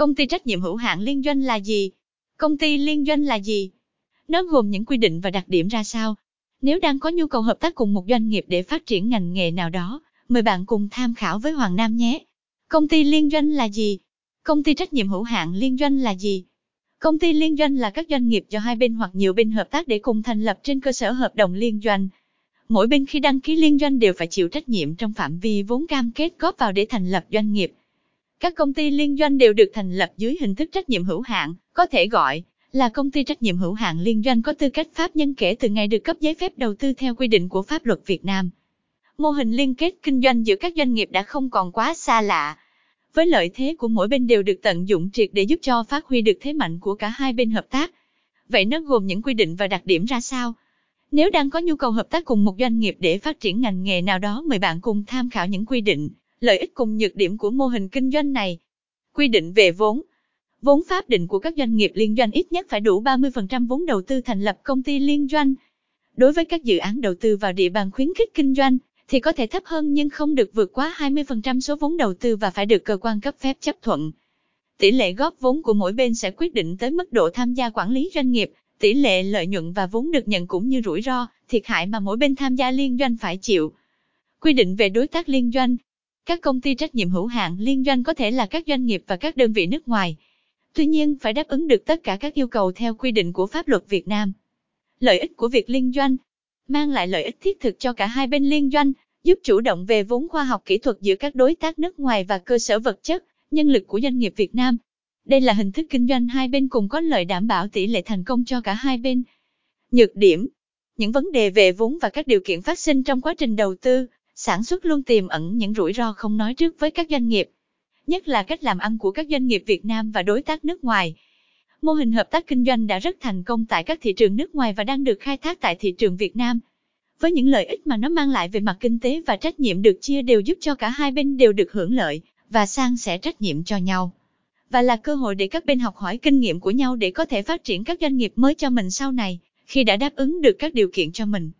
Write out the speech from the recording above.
Công ty trách nhiệm hữu hạn liên doanh là gì? Công ty liên doanh là gì? Nó gồm những quy định và đặc điểm ra sao? Nếu đang có nhu cầu hợp tác cùng một doanh nghiệp để phát triển ngành nghề nào đó, mời bạn cùng tham khảo với Hoàng Nam nhé. Công ty liên doanh là gì? Công ty trách nhiệm hữu hạn liên doanh là gì? Công ty liên doanh là các doanh nghiệp do hai bên hoặc nhiều bên hợp tác để cùng thành lập trên cơ sở hợp đồng liên doanh. Mỗi bên khi đăng ký liên doanh đều phải chịu trách nhiệm trong phạm vi vốn cam kết góp vào để thành lập doanh nghiệp. Các công ty liên doanh đều được thành lập dưới hình thức trách nhiệm hữu hạn, có thể gọi là công ty trách nhiệm hữu hạn liên doanh có tư cách pháp nhân kể từ ngày được cấp giấy phép đầu tư theo quy định của pháp luật Việt Nam. Mô hình liên kết kinh doanh giữa các doanh nghiệp đã không còn quá xa lạ. Với lợi thế của mỗi bên đều được tận dụng triệt để giúp cho phát huy được thế mạnh của cả hai bên hợp tác. Vậy nó gồm những quy định và đặc điểm ra sao? Nếu đang có nhu cầu hợp tác cùng một doanh nghiệp để phát triển ngành nghề nào đó mời bạn cùng tham khảo những quy định, lợi ích cùng nhược điểm của mô hình kinh doanh này. Quy định về vốn Vốn pháp định của các doanh nghiệp liên doanh ít nhất phải đủ 30% vốn đầu tư thành lập công ty liên doanh. Đối với các dự án đầu tư vào địa bàn khuyến khích kinh doanh, thì có thể thấp hơn nhưng không được vượt quá 20% số vốn đầu tư và phải được cơ quan cấp phép chấp thuận. Tỷ lệ góp vốn của mỗi bên sẽ quyết định tới mức độ tham gia quản lý doanh nghiệp, tỷ lệ lợi nhuận và vốn được nhận cũng như rủi ro, thiệt hại mà mỗi bên tham gia liên doanh phải chịu. Quy định về đối tác liên doanh các công ty trách nhiệm hữu hạn liên doanh có thể là các doanh nghiệp và các đơn vị nước ngoài. Tuy nhiên, phải đáp ứng được tất cả các yêu cầu theo quy định của pháp luật Việt Nam. Lợi ích của việc liên doanh mang lại lợi ích thiết thực cho cả hai bên liên doanh, giúp chủ động về vốn khoa học kỹ thuật giữa các đối tác nước ngoài và cơ sở vật chất, nhân lực của doanh nghiệp Việt Nam. Đây là hình thức kinh doanh hai bên cùng có lợi đảm bảo tỷ lệ thành công cho cả hai bên. Nhược điểm Những vấn đề về vốn và các điều kiện phát sinh trong quá trình đầu tư, sản xuất luôn tiềm ẩn những rủi ro không nói trước với các doanh nghiệp. Nhất là cách làm ăn của các doanh nghiệp Việt Nam và đối tác nước ngoài. Mô hình hợp tác kinh doanh đã rất thành công tại các thị trường nước ngoài và đang được khai thác tại thị trường Việt Nam. Với những lợi ích mà nó mang lại về mặt kinh tế và trách nhiệm được chia đều giúp cho cả hai bên đều được hưởng lợi và san sẻ trách nhiệm cho nhau. Và là cơ hội để các bên học hỏi kinh nghiệm của nhau để có thể phát triển các doanh nghiệp mới cho mình sau này, khi đã đáp ứng được các điều kiện cho mình.